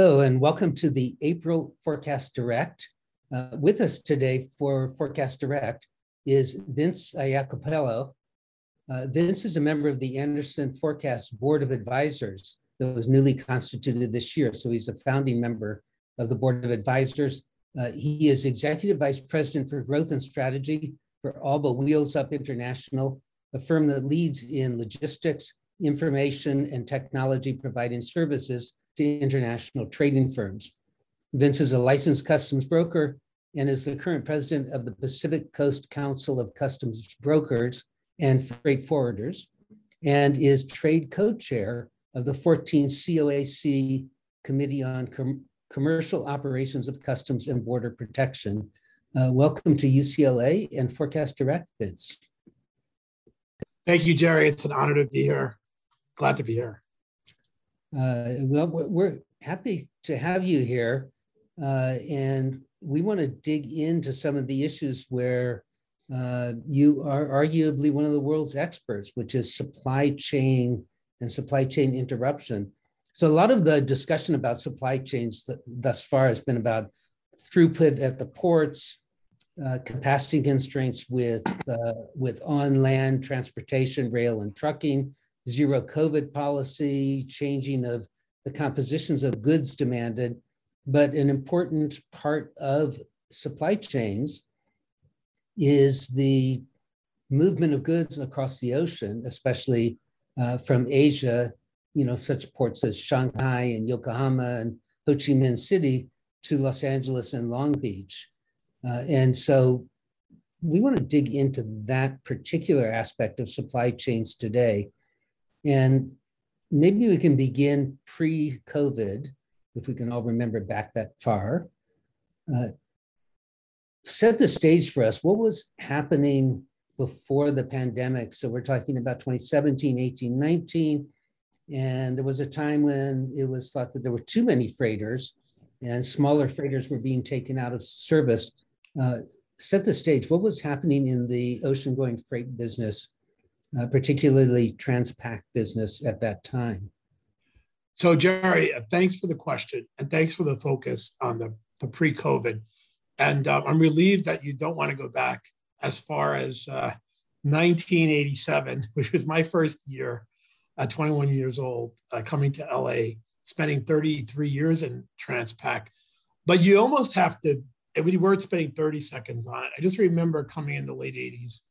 Hello, and welcome to the April Forecast Direct. Uh, with us today for Forecast Direct is Vince Iacopella. Uh, Vince is a member of the Anderson Forecast Board of Advisors that was newly constituted this year. So he's a founding member of the Board of Advisors. Uh, he is Executive Vice President for Growth and Strategy for Alba Wheels Up International, a firm that leads in logistics, information, and technology providing services to international trading firms. Vince is a licensed customs broker and is the current president of the Pacific Coast Council of Customs Brokers and Freight Forwarders, and is trade co-chair of the 14th COAC Committee on Com Commercial Operations of Customs and Border Protection. Uh, welcome to UCLA and Forecast Direct, Vince. Thank you, Jerry. It's an honor to be here. Glad to be here. Uh, well, we're happy to have you here. Uh, and we want to dig into some of the issues where uh, you are arguably one of the world's experts, which is supply chain and supply chain interruption. So, a lot of the discussion about supply chains thus far has been about throughput at the ports, uh, capacity constraints with, uh, with on land transportation, rail, and trucking, zero COVID policy, changing of the compositions of goods demanded. But an important part of supply chains is the movement of goods across the ocean, especially uh, from Asia, you know, such ports as Shanghai and Yokohama and Ho Chi Minh City to Los Angeles and Long Beach. Uh, and so we want to dig into that particular aspect of supply chains today. And maybe we can begin pre COVID, if we can all remember back that far. Uh, set the stage for us. What was happening before the pandemic? So we're talking about 2017, 18, 19. And there was a time when it was thought that there were too many freighters and smaller freighters were being taken out of service. Uh, set the stage. What was happening in the ocean going freight business uh, particularly Transpac business at that time? So, Jerry, uh, thanks for the question and thanks for the focus on the, the pre COVID. And uh, I'm relieved that you don't want to go back as far as uh, 1987, which was my first year at 21 years old, uh, coming to LA, spending 33 years in Transpac. But you almost have to, we weren't spending 30 seconds on it. I just remember coming in the late 80s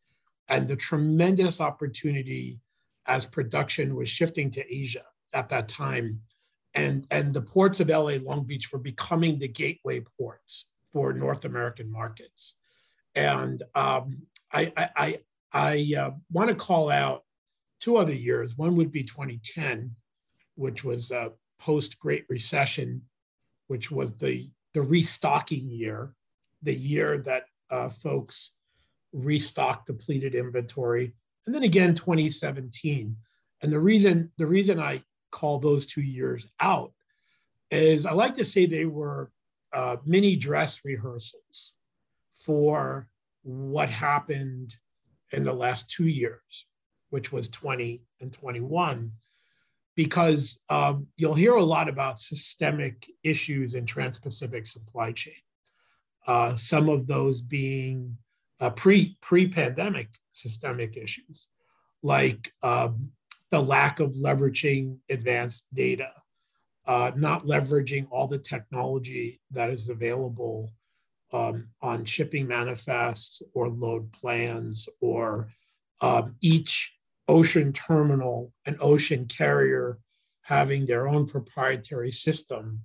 and the tremendous opportunity as production was shifting to Asia at that time. And, and the ports of LA, Long Beach were becoming the gateway ports for North American markets. And um, I, I, I, I uh, want to call out two other years. One would be 2010, which was a post Great Recession, which was the, the restocking year, the year that uh, folks restock depleted inventory. And then again, 2017. And the reason, the reason I call those two years out is I like to say they were uh, mini dress rehearsals for what happened in the last two years, which was 20 and 21, because um, you'll hear a lot about systemic issues in Trans Pacific supply chain. Uh, some of those being uh, pre pre pandemic systemic issues like um, the lack of leveraging advanced data, uh, not leveraging all the technology that is available um, on shipping manifests or load plans, or um, each ocean terminal and ocean carrier having their own proprietary system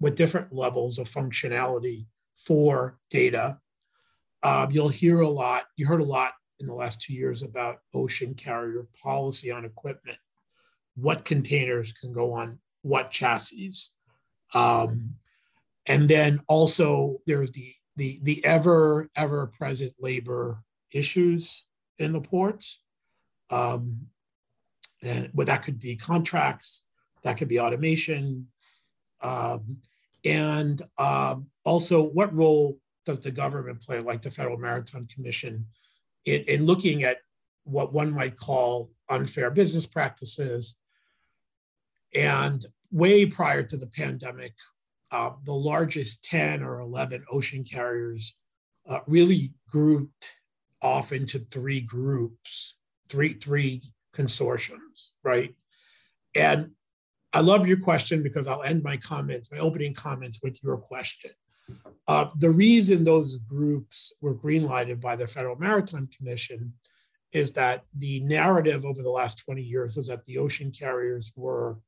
with different levels of functionality for data um, you'll hear a lot, you heard a lot in the last two years about ocean carrier policy on equipment, what containers can go on what chassis. Um, and then also there's the, the, the ever, ever present labor issues in the ports. Um, and well, that could be contracts, that could be automation. Um, and um, also what role does the government play, like the Federal Maritime Commission, in, in looking at what one might call unfair business practices. And way prior to the pandemic, uh, the largest 10 or 11 ocean carriers uh, really grouped off into three groups, three, three consortiums, right? And I love your question because I'll end my comments, my opening comments with your question. Uh, the reason those groups were greenlighted by the Federal Maritime Commission is that the narrative over the last 20 years was that the ocean carriers were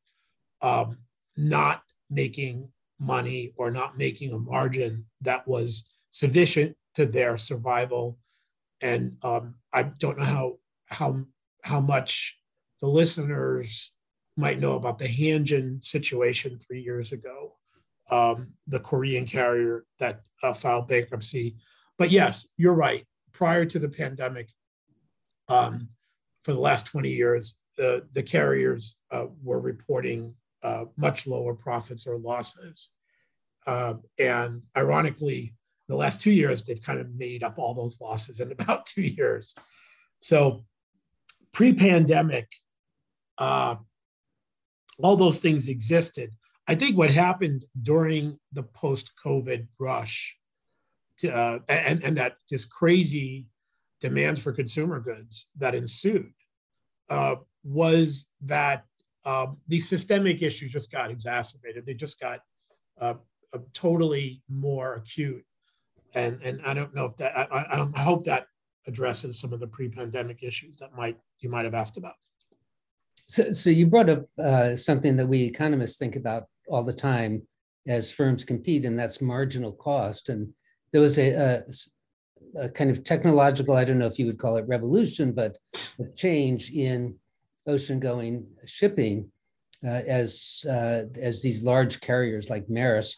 um, not making money or not making a margin that was sufficient to their survival. And um, I don't know how how how much the listeners might know about the Hanjin situation three years ago, um, the Korean carrier that uh, filed bankruptcy. But yes, you're right. Prior to the pandemic, um, for the last 20 years, the, the carriers uh, were reporting uh, much lower profits or losses. Uh, and ironically, the last two years, they've kind of made up all those losses in about two years. So pre pandemic, uh, all those things existed. I think what happened during the post COVID rush uh, and, and that this crazy demand for consumer goods that ensued uh, was that um, these systemic issues just got exacerbated. They just got uh, totally more acute. And, and I don't know if that, I, I hope that addresses some of the pre-pandemic issues that might you might have asked about. So, so you brought up uh, something that we economists think about all the time as firms compete, and that's marginal cost. And there was a, a, a kind of technological, I don't know if you would call it revolution, but a change in ocean-going shipping uh, as uh, as these large carriers like Maersk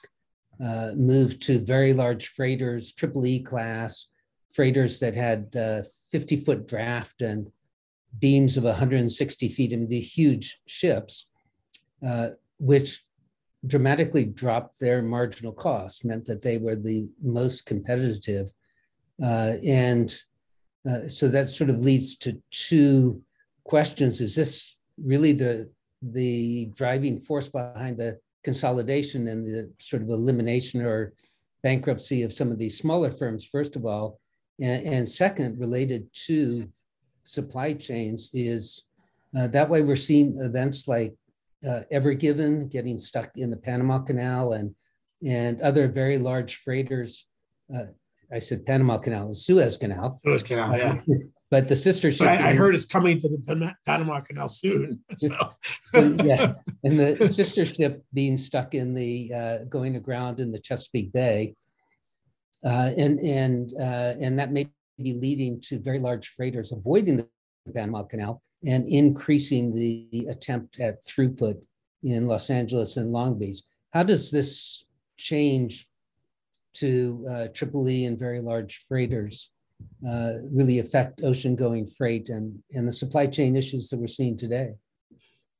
uh, moved to very large freighters, triple E class freighters that had 50 foot draft and beams of 160 feet. I mean, these huge ships, uh, which dramatically dropped their marginal costs, meant that they were the most competitive. Uh, and uh, so that sort of leads to two questions. Is this really the the driving force behind the consolidation and the sort of elimination or bankruptcy of some of these smaller firms, first of all. And, and second, related to supply chains, is uh, that way we're seeing events like uh, Ever Given getting stuck in the Panama Canal and, and other very large freighters. Uh, I said Panama Canal, Suez Canal. Suez Canal, yeah. but the sister ship. I, I, heard it's coming to the Panama Canal soon. So yeah, and the sister ship being stuck in the uh, going aground in the Chesapeake Bay, uh, and and uh, and that may be leading to very large freighters avoiding the Panama Canal and increasing the attempt at throughput in Los Angeles and Long Beach. How does this change to uh, Triple E and very large freighters? uh, really affect ocean going freight and, and the supply chain issues that we're seeing today?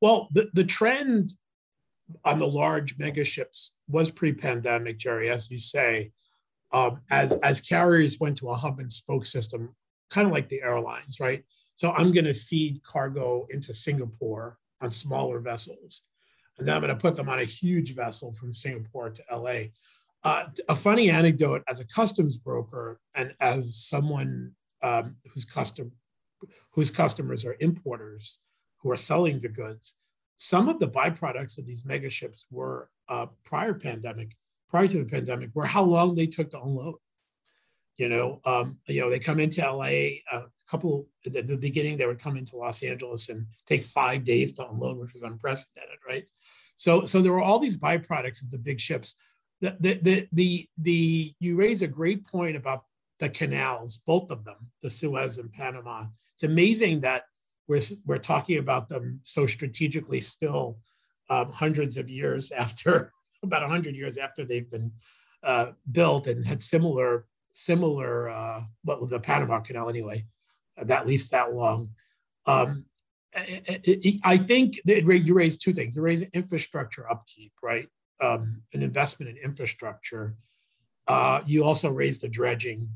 Well, the, the trend on the large mega ships was pre-pandemic, Jerry, as you say, um, as, as carriers went to a hub and spoke system, kind of like the airlines, right? So I'm going to feed cargo into Singapore on smaller vessels. And then I'm going to put them on a huge vessel from Singapore to LA. Uh, a funny anecdote as a customs broker and as someone um, whose custom whose customers are importers who are selling the goods, some of the byproducts of these mega ships were uh, prior pandemic, prior to the pandemic, were how long they took to unload. You know, um, you know, they come into LA a couple at the beginning. They would come into Los Angeles and take five days to unload, which was unprecedented, right? So, so there were all these byproducts of the big ships the, the, the, the, the, you raise a great point about the canals, both of them, the Suez and Panama. It's amazing that we're, we're talking about them so strategically still um, hundreds of years after, about 100 years after they've been uh, built and had similar, similar, uh, well, the Panama Canal anyway, at least that long. Um, I think that you raise two things. You raise infrastructure upkeep, right? um, an investment in infrastructure. Uh, you also raised the dredging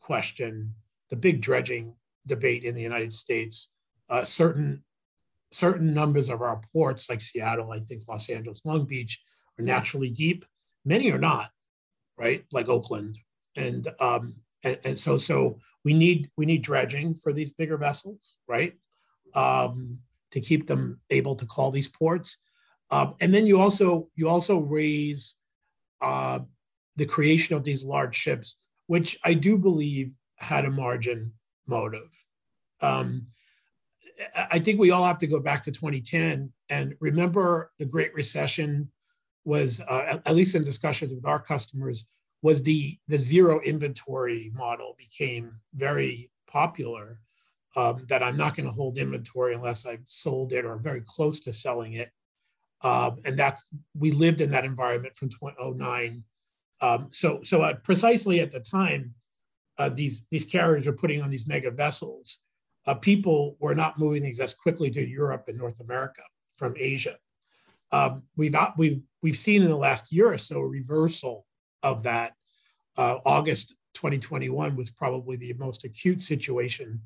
question, the big dredging debate in the United States. Uh, certain certain numbers of our ports, like Seattle, I think Los Angeles, Long Beach, are naturally deep, Many are not, right? Like Oakland, and um, and, and so so we need we need dredging for these bigger vessels, right? Um, to keep them able to call these ports, um, and then you also you also raise uh, the creation of these large ships, which I do believe had a margin motive. Um, I think we all have to go back to 2010 and remember the Great Recession was, uh, at least in discussions with our customers, was the the zero inventory model became very popular. Um, that I'm not going to hold inventory unless I've sold it or very close to selling it. Um, and that we lived in that environment from 2009. Um, so so uh, precisely at the time, uh, these these carriers are putting on these mega vessels uh, people were not moving things as quickly to Europe and North America from Asia. Um, we've we've we've seen in the last year or so a reversal of that. Uh, August 2021 was probably the most acute situation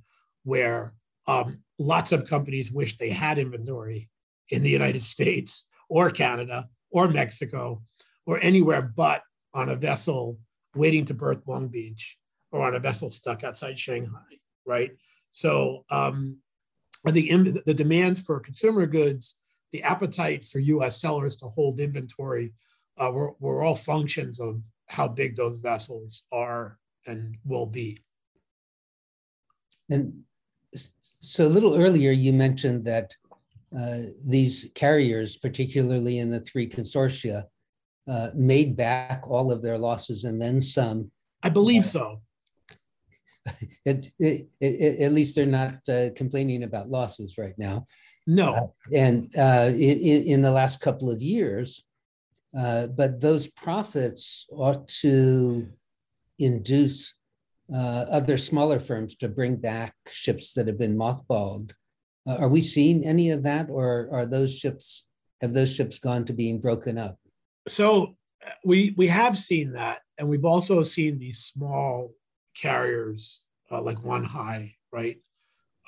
where um, lots of companies wish they had inventory in the United States or Canada or Mexico or anywhere but on a vessel waiting to berth Long Beach or on a vessel stuck outside Shanghai, right? So um, the, the demand for consumer goods, the appetite for US sellers to hold inventory uh, were, were all functions of how big those vessels are and will be. And so a little earlier, you mentioned that uh, these carriers, particularly in the three consortia, uh, made back all of their losses and then some. I believe uh, so. it, it, it, at least they're not uh, complaining about losses right now. No. Uh, and uh, in, in the last couple of years, uh, but those profits ought to induce uh, other smaller firms to bring back ships that have been mothballed. Uh, are we seeing any of that, or are those ships have those ships gone to being broken up? So we we have seen that, and we've also seen these small carriers uh, like Wan Hai, right?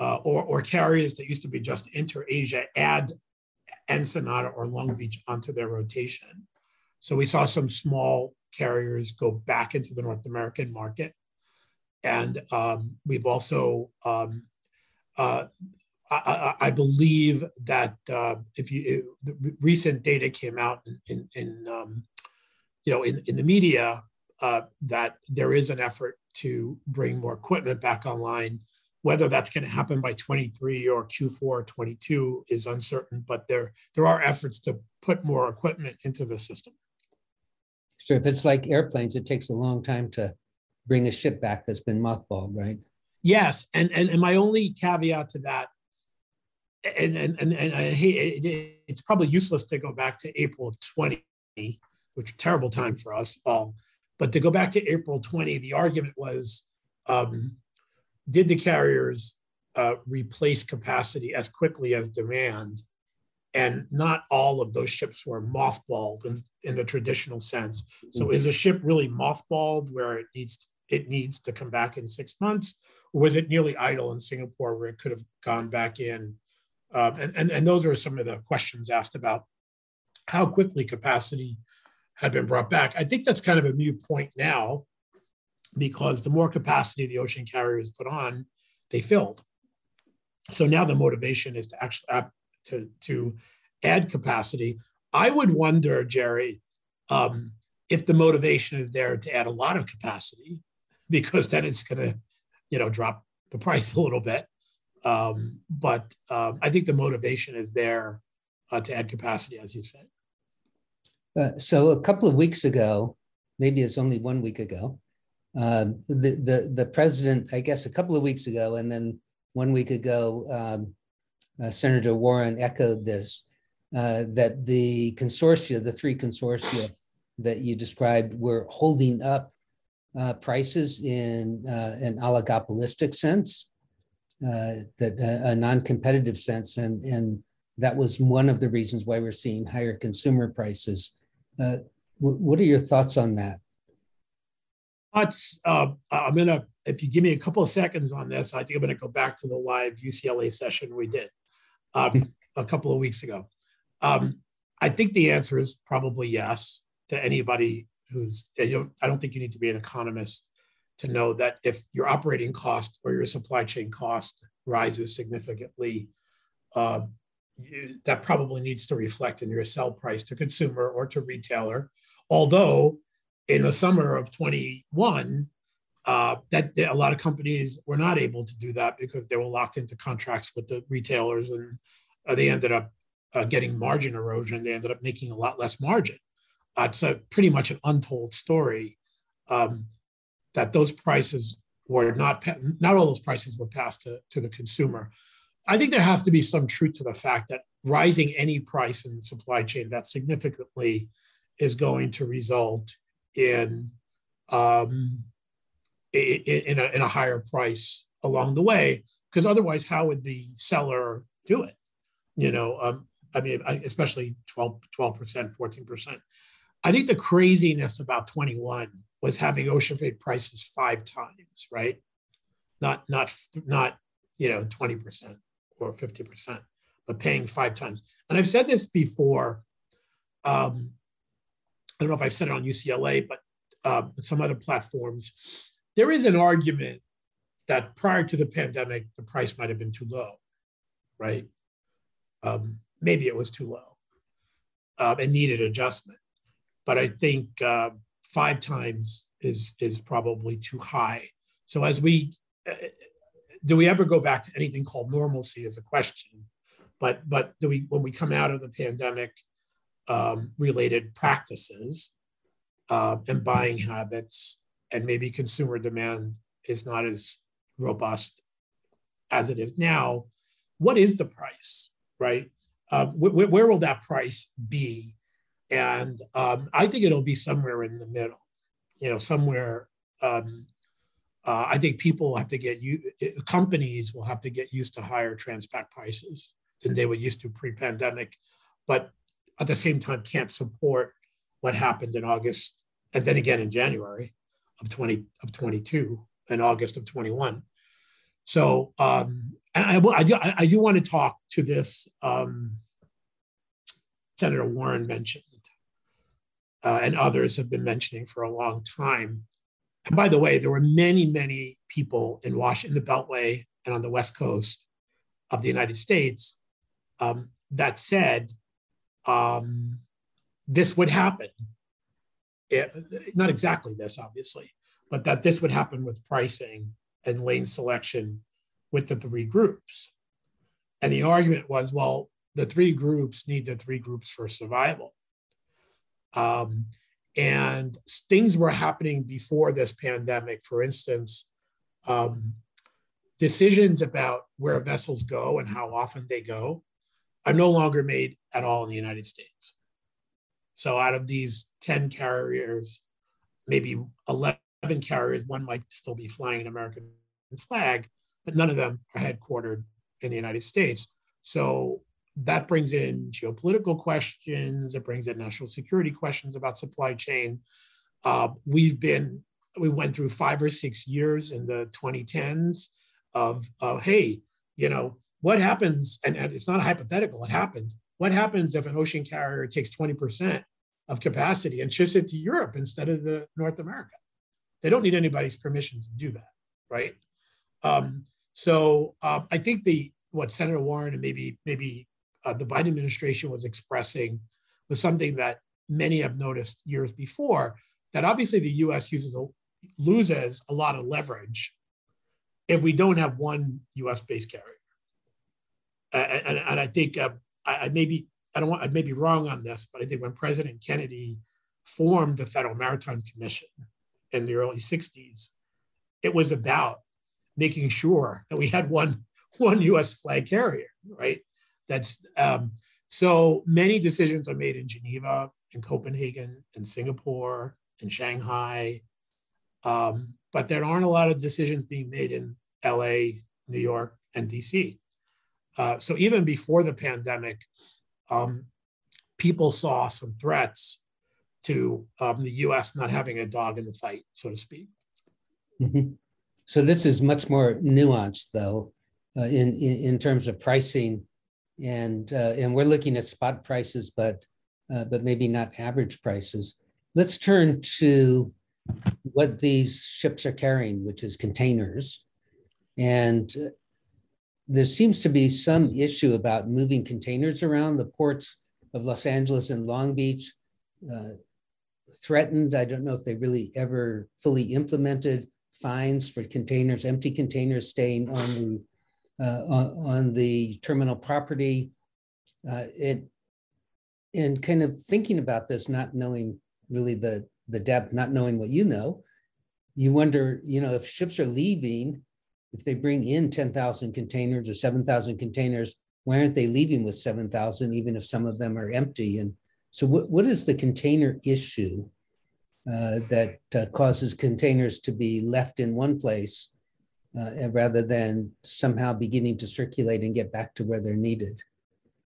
Uh, or, or carriers that used to be just inter-Asia add Ensenada or Long Beach onto their rotation. So we saw some small carriers go back into the North American market. And um, we've also, um, uh, I, I, believe that uh, if you, recent data came out in, in, in um, you know, in, in the media uh, that there is an effort to bring more equipment back online. Whether that's going to happen by 23 or Q4 22 is uncertain, but there, there are efforts to put more equipment into the system. Sure. If it's like airplanes, it takes a long time to bring a ship back that's been mothballed, right? Yes. And, and, and my only caveat to that, and, and, and, and I hate it, it's probably useless to go back to April of 20, which is a terrible time for us all. But to go back to April 20, the argument was um, did the carriers uh, replace capacity as quickly as demand? And not all of those ships were mothballed in, in the traditional sense. So mm-hmm. is a ship really mothballed where it needs it needs to come back in six months, or was it nearly idle in Singapore where it could have gone back in? Um, and, and, and those are some of the questions asked about how quickly capacity had been brought back. I think that's kind of a mute point now because the more capacity the ocean carriers put on, they filled. So now the motivation is to actually uh, to, to add capacity. I would wonder, Jerry, um, if the motivation is there to add a lot of capacity, because then it's going to, you know, drop the price a little bit. Um, but um, I think the motivation is there uh, to add capacity, as you said. Uh, so a couple of weeks ago, maybe it's only one week ago, um, the, the, the president, I guess a couple of weeks ago, and then one week ago, um, uh, Senator Warren echoed this, uh, that the consortia, the three consortia that you described were holding up uh, prices in uh, an oligopolistic sense, that a non-competitive sense, and, and that was one of the reasons why we're seeing higher consumer prices uh, what are your thoughts on that? Thoughts. Uh, I'm gonna. If you give me a couple of seconds on this, I think I'm gonna go back to the live UCLA session we did um, a couple of weeks ago. Um, I think the answer is probably yes. to anybody who's, you know, I don't think you need to be an economist to know that if your operating cost or your supply chain cost rises significantly, uh, that probably needs to reflect in your sell price to consumer or to retailer. Although in the summer of 21, uh, that a lot of companies were not able to do that because they were locked into contracts with the retailers and uh, they ended up uh, getting margin erosion. They ended up making a lot less margin. Uh, it's a pretty much an untold story um, that those prices were not, not all those prices were passed to, to the consumer. I think there has to be some truth to the fact that rising any price in the supply chain that significantly is going to result in um, in, a, in a higher price along the way because otherwise how would the seller do it? You know um, i mean especially 12 12% 14% i think the craziness about 21 was having ocean freight prices five times right? Not not not you know 20% or 50% but paying five times. And i've said this before um, i don't know if i've said it on ucla but uh, some other platforms there is an argument that prior to the pandemic, the price might have been too low, right? Um, maybe it was too low um, and needed adjustment. But I think uh, five times is is probably too high. So as we uh, do we ever go back to anything called normalcy is a question. But but do we when we come out of the pandemic um, related practices uh, and buying habits and maybe consumer demand is not as robust as it is now, what is the price, right? Um, wh- where will that price be? And um, I think it'll be somewhere in the middle, you know, somewhere. Um, uh, I think people have to get you, companies will have to get used to higher transpac prices than they were used to pre-pandemic, but at the same time can't support what happened in August and then again in January of 20 of 22 and August of 21. So um, I, I, do, I do want to talk to this um, Senator Warren mentioned, uh, and others have been mentioning for a long time. And by the way, there were many, many people in Washington, the Beltway, and on the West Coast of the United States um, that said um, this would happen it, not exactly this, obviously, but that this would happen with pricing and lane selection with the three groups. And the argument was, well, the three groups need the three groups for survival. Um, and things were happening before this pandemic. For instance, um, decisions about where vessels go and how often they go are no longer made at all in the United States. So out of these 10 carriers, maybe 11 carriers, one might still be flying an American flag, but none of them are headquartered in the United States. So that brings in geopolitical questions, it brings in national security questions about supply chain. Uh, we've been, we went through five or six years in the 2010s of, of hey, you know, what happens, and, it's not a hypothetical, it happened. What happens if an ocean carrier takes 20% of capacity and shifts it to Europe instead of the North America. They don't need anybody's permission to do that, right? Um, so uh, I think the what Senator Warren and maybe maybe uh, the Biden administration was expressing was something that many have noticed years before. That obviously the U.S. uses a, loses a lot of leverage if we don't have one U.S. based carrier. And, and, I think uh, I, I maybe I don't want, I may be wrong on this, but I think when President Kennedy formed the Federal Maritime Commission in the early 60s, it was about making sure that we had one, one US flag carrier, right? That's um, so many decisions are made in Geneva, in Copenhagen, in Singapore, in Shanghai. Um, but there aren't a lot of decisions being made in LA, New York, and DC. Uh, so even before the pandemic, um, people saw some threats to um, the U.S. not having a dog in the fight, so to speak. Mm-hmm. So this is much more nuanced, though, uh, in, in, in terms of pricing, and uh, and we're looking at spot prices, but uh, but maybe not average prices. let's turn to what these ships are carrying, which is containers. And uh, there seems to be some issue about moving containers around the ports of Los Angeles and Long Beach. Uh, threatened. I don't know if they really ever fully implemented fines for containers, empty containers staying on the uh, on, on, the terminal property. Uh, it and kind of thinking about this, not knowing really the the depth, not knowing what you know, you wonder, you know, if ships are leaving, if they bring in 10,000 containers or 7,000 containers, why aren't they leaving with 7,000, even if some of them are empty? And so, what, what is the container issue uh, that uh, causes containers to be left in one place uh, rather than somehow beginning to circulate and get back to where they're needed?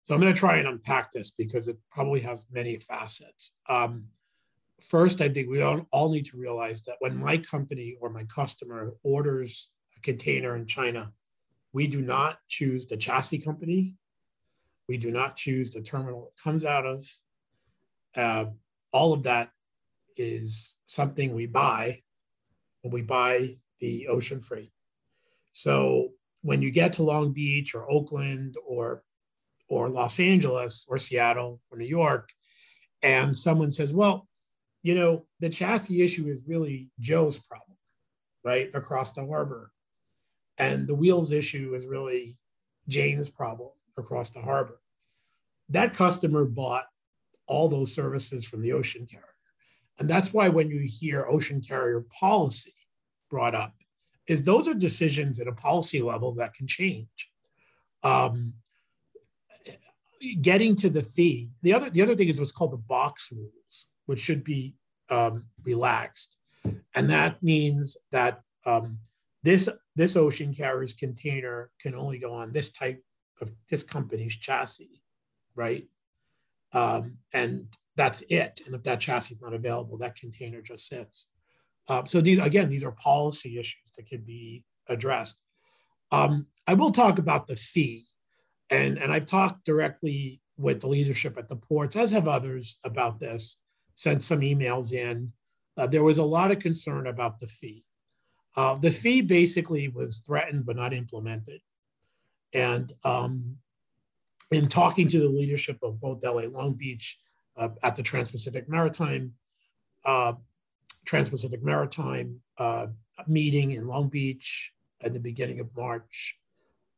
So, I'm going to try and unpack this because it probably has many facets. Um, first, I think we all, all need to realize that when my company or my customer orders container in China, we do not choose the chassis company. We do not choose the terminal it comes out of. Uh, all of that is something we buy when we buy the ocean freight. So when you get to Long Beach or Oakland or or Los Angeles or Seattle or New York, and someone says, "Well, you know, the chassis issue is really Joe's problem, right across the harbor, and the wheels issue is really Jane's problem across the harbor." That customer bought all those services from the ocean carrier. And that's why when you hear ocean carrier policy brought up, is those are decisions at a policy level that can change. Um, getting to the fee, the other the other thing is what's called the box rules, which should be um, relaxed, and that means that um, this this ocean carrier's container can only go on this type of this company's chassis, right? Um, and that's it. And if that chassis is not available, that container just sits. Uh, so these, again, these are policy issues that can be addressed. Um, I will talk about the fee. And, and I've talked directly with the leadership at the ports, as have others about this, sent some emails in. Uh, there was a lot of concern about the fee. Uh, the fee basically was threatened but not implemented. And um, in talking to the leadership of both LA Long Beach uh, at the Trans-Pacific Maritime uh, Trans-Pacific Maritime uh, meeting in Long Beach at the beginning of March,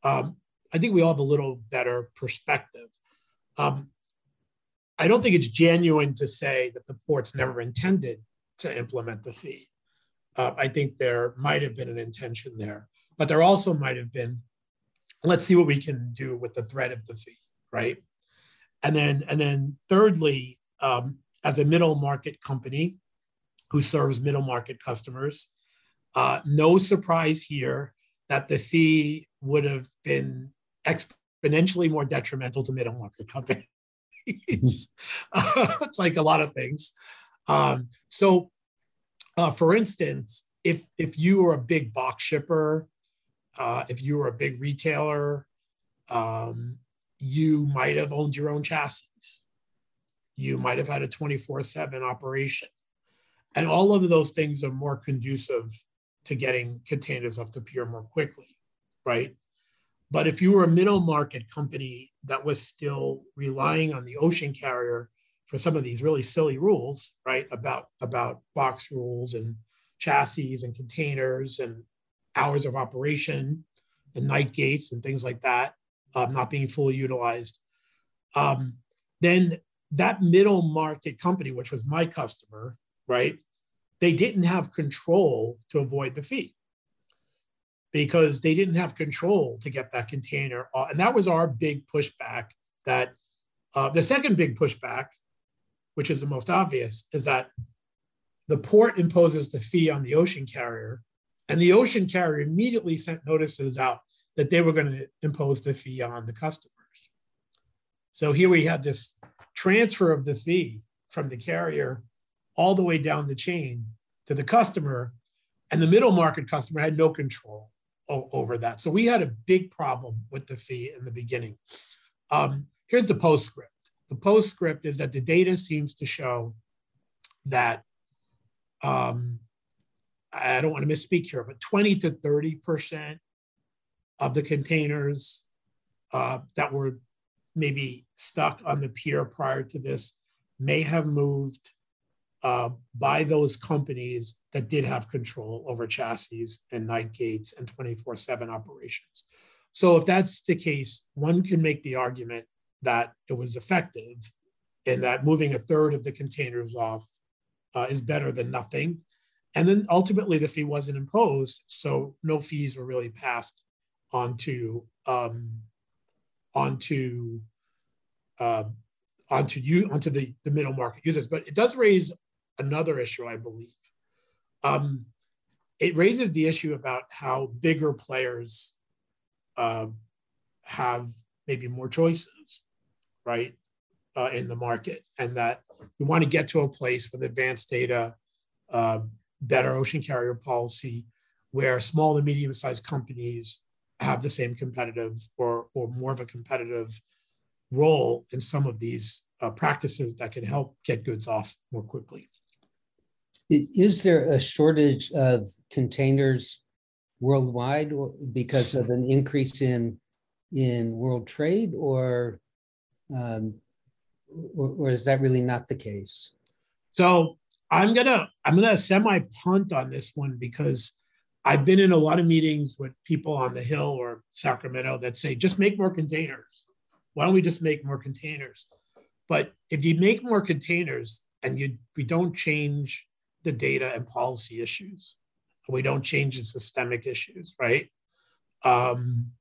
um, I think we all have a little better perspective. Um, I don't think it's genuine to say that the ports never intended to implement the fee. Uh, I think there might have been an intention there, but there also might have been, let's see what we can do with the threat of the fee right? And then, and then thirdly, um, as a middle market company who serves middle market customers, uh, no surprise here that the fee would have been exponentially more detrimental to middle market companies. it's like a lot of things. Um, so, uh, for instance, if if you were a big box shipper, uh, if you were a big retailer, um, you might have owned your own chassis. You might have had a 24 7 operation. And all of those things are more conducive to getting containers off the pier more quickly, right? But if you were a middle market company that was still relying on the ocean carrier for some of these really silly rules, right? About, about box rules and chassis and containers and hours of operation and night gates and things like that, um, not being fully utilized. Um, then that middle market company, which was my customer, right? They didn't have control to avoid the fee because they didn't have control to get that container. And that was our big pushback. That uh, the second big pushback, which is the most obvious, is that the port imposes the fee on the ocean carrier, and the ocean carrier immediately sent notices out that they were going to impose the fee on the customers. So here we had this transfer of the fee from the carrier all the way down the chain to the customer, and the middle market customer had no control over that. So we had a big problem with the fee in the beginning. Um, here's the postscript. The postscript is that the data seems to show that um, I don't want to misspeak here, but 20 to 30 percent of the containers uh, that were maybe stuck on the pier prior to this may have moved uh, by those companies that did have control over chassis and night gates and 24 7 operations. So, if that's the case, one can make the argument that it was effective and that moving a third of the containers off uh, is better than nothing. And then ultimately, the fee wasn't imposed, so no fees were really passed onto um, onto uh, onto you onto the, the middle market users. But it does raise another issue, I believe. Um, it raises the issue about how bigger players uh, have maybe more choices, right, uh, in the market, and that we want to get to a place with advanced data, uh, better ocean carrier policy, where small and medium-sized companies have the same competitive or, or more of a competitive role in some of these uh, practices that can help get goods off more quickly. Is there a shortage of containers worldwide because of an increase in in world trade, or, um, or, or is that really not the case? So I'm gonna I'm gonna semi punt on this one because I've been in a lot of meetings with people on the Hill or Sacramento that say just make more containers. Why don't we just make more containers? But if you make more containers and you we don't change the data and policy issues. We don't change the systemic issues, right? Um,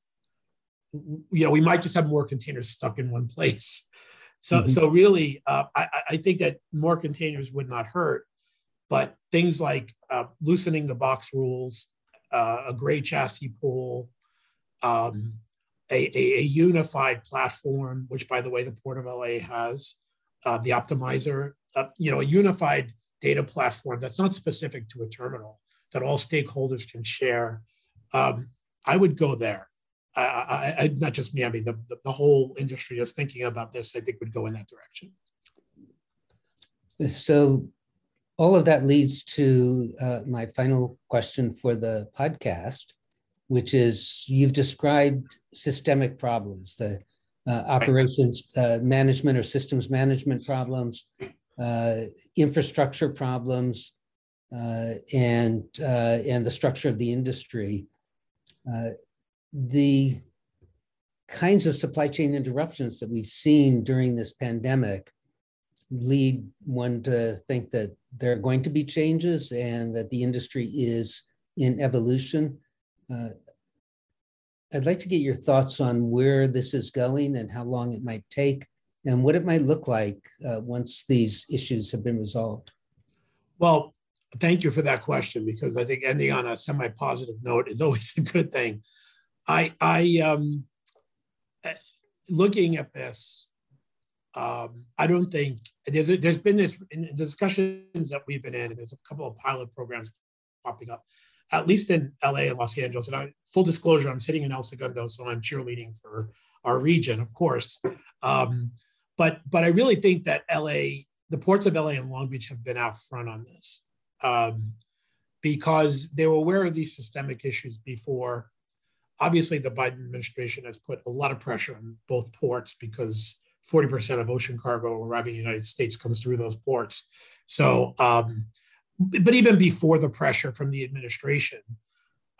you know, we might just have more containers stuck in one place. So, mm-hmm. so really, uh, I, I think that more containers would not hurt, but things like uh, loosening the box rules, uh, a gray chassis pool, um, a, a, a, unified platform, which by the way, the Port of LA has, uh, the optimizer, uh, you know, a unified data platform that's not specific to a terminal that all stakeholders can share. Um, I would go there. I, I, I, not just me, I mean, the, the, whole industry is thinking about this, I think would go in that direction. So all of that leads to uh, my final question for the podcast, which is you've described systemic problems, the uh, operations uh, management or systems management problems, uh, infrastructure problems uh, and uh, and the structure of the industry. The kinds of supply chain interruptions that we've seen during this pandemic lead one to think that there are going to be changes and that the industry is in evolution. Uh, I'd like to get your thoughts on where this is going and how long it might take and what it might look like uh, once these issues have been resolved? Well, thank you for that question because I think ending on a semi-positive note is always a good thing. I, I, um, looking at this, um, I don't think there's there's been this in discussions that we've been in. There's a couple of pilot programs popping up, at least in LA and Los Angeles. And I, full disclosure, I'm sitting in El Segundo, so I'm cheerleading for our region, of course. Um, but but I really think that LA, the ports of LA and Long Beach have been out front on this um, because they were aware of these systemic issues before. Obviously, the Biden administration has put a lot of pressure on both ports because 40% of ocean cargo arriving in the United States comes through those ports. So, um, but even before the pressure from the administration,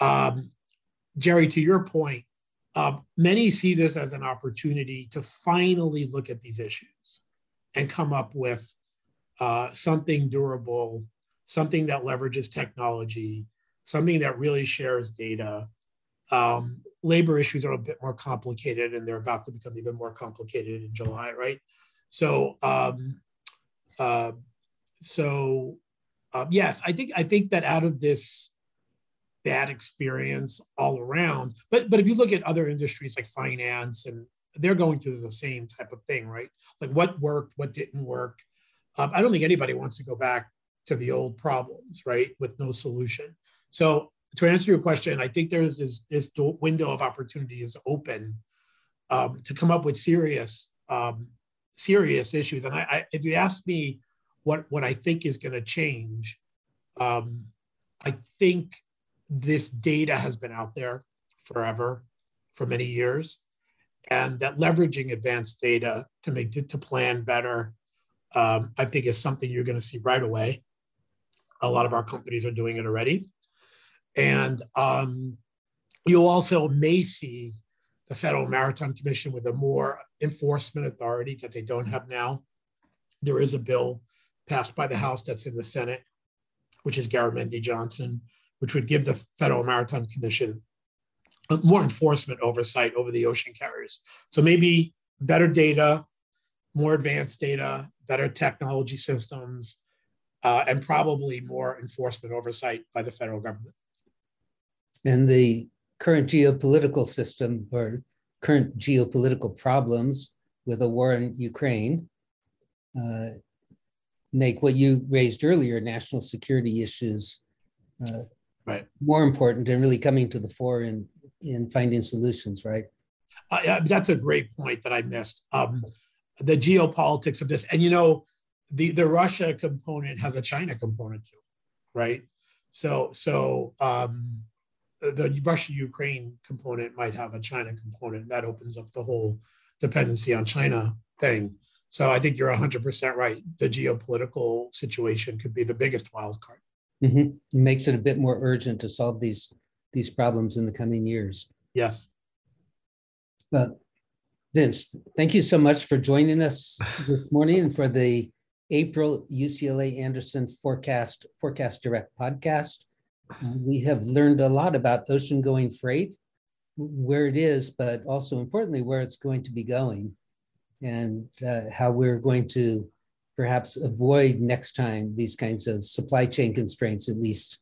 um, Jerry, to your point, uh, many see this as an opportunity to finally look at these issues and come up with uh, something durable, something that leverages technology, something that really shares data. Um, labor issues are a bit more complicated and they're about to become even more complicated in July, right? So, um, uh, so uh, yes, I think I think that out of this bad experience all around. But but if you look at other industries like finance and they're going through the same type of thing, right? Like what worked, what didn't work. Um, I don't think anybody wants to go back to the old problems, right, with no solution. So to answer your question, I think there's this this window of opportunity is open um, to come up with serious um, serious issues. And I, I, if you ask me what what I think is going to change. Um, I think this data has been out there forever, for many years, and that leveraging advanced data to make to plan better, um, I think is something you're going to see right away. A lot of our companies are doing it already, and um, you also may see the Federal Maritime Commission with a more enforcement authority that they don't have now. There is a bill passed by the House that's in the Senate, which is Garamendi Johnson, which would give the Federal Maritime Commission more enforcement oversight over the ocean carriers. So maybe better data, more advanced data, better technology systems, uh, and probably more enforcement oversight by the federal government. And the current geopolitical system or current geopolitical problems with a war in Ukraine uh, make what you raised earlier, national security issues, uh, right. more important and really coming to the fore in, in finding solutions, right? Uh, that's a great point that I missed. Um, the geopolitics of this, and you know, the the Russia component has a China component too, right? So so um, the Russia Ukraine component might have a China component that opens up the whole dependency on China thing. So I think you're 100% right. The geopolitical situation could be the biggest wild card. Mm-hmm. It makes it a bit more urgent to solve these these problems in the coming years. Yes. But Vince, thank you so much for joining us this morning and for the April UCLA Anderson Forecast Forecast Direct podcast. We have learned a lot about ocean going freight, where it is, but also importantly, where it's going to be going and uh, how we're going to perhaps avoid next time these kinds of supply chain constraints, at least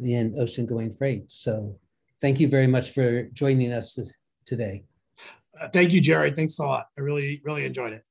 in ocean going freight. So thank you very much for joining us today. Uh, thank you, Jerry. Thanks a lot. I really, really enjoyed it.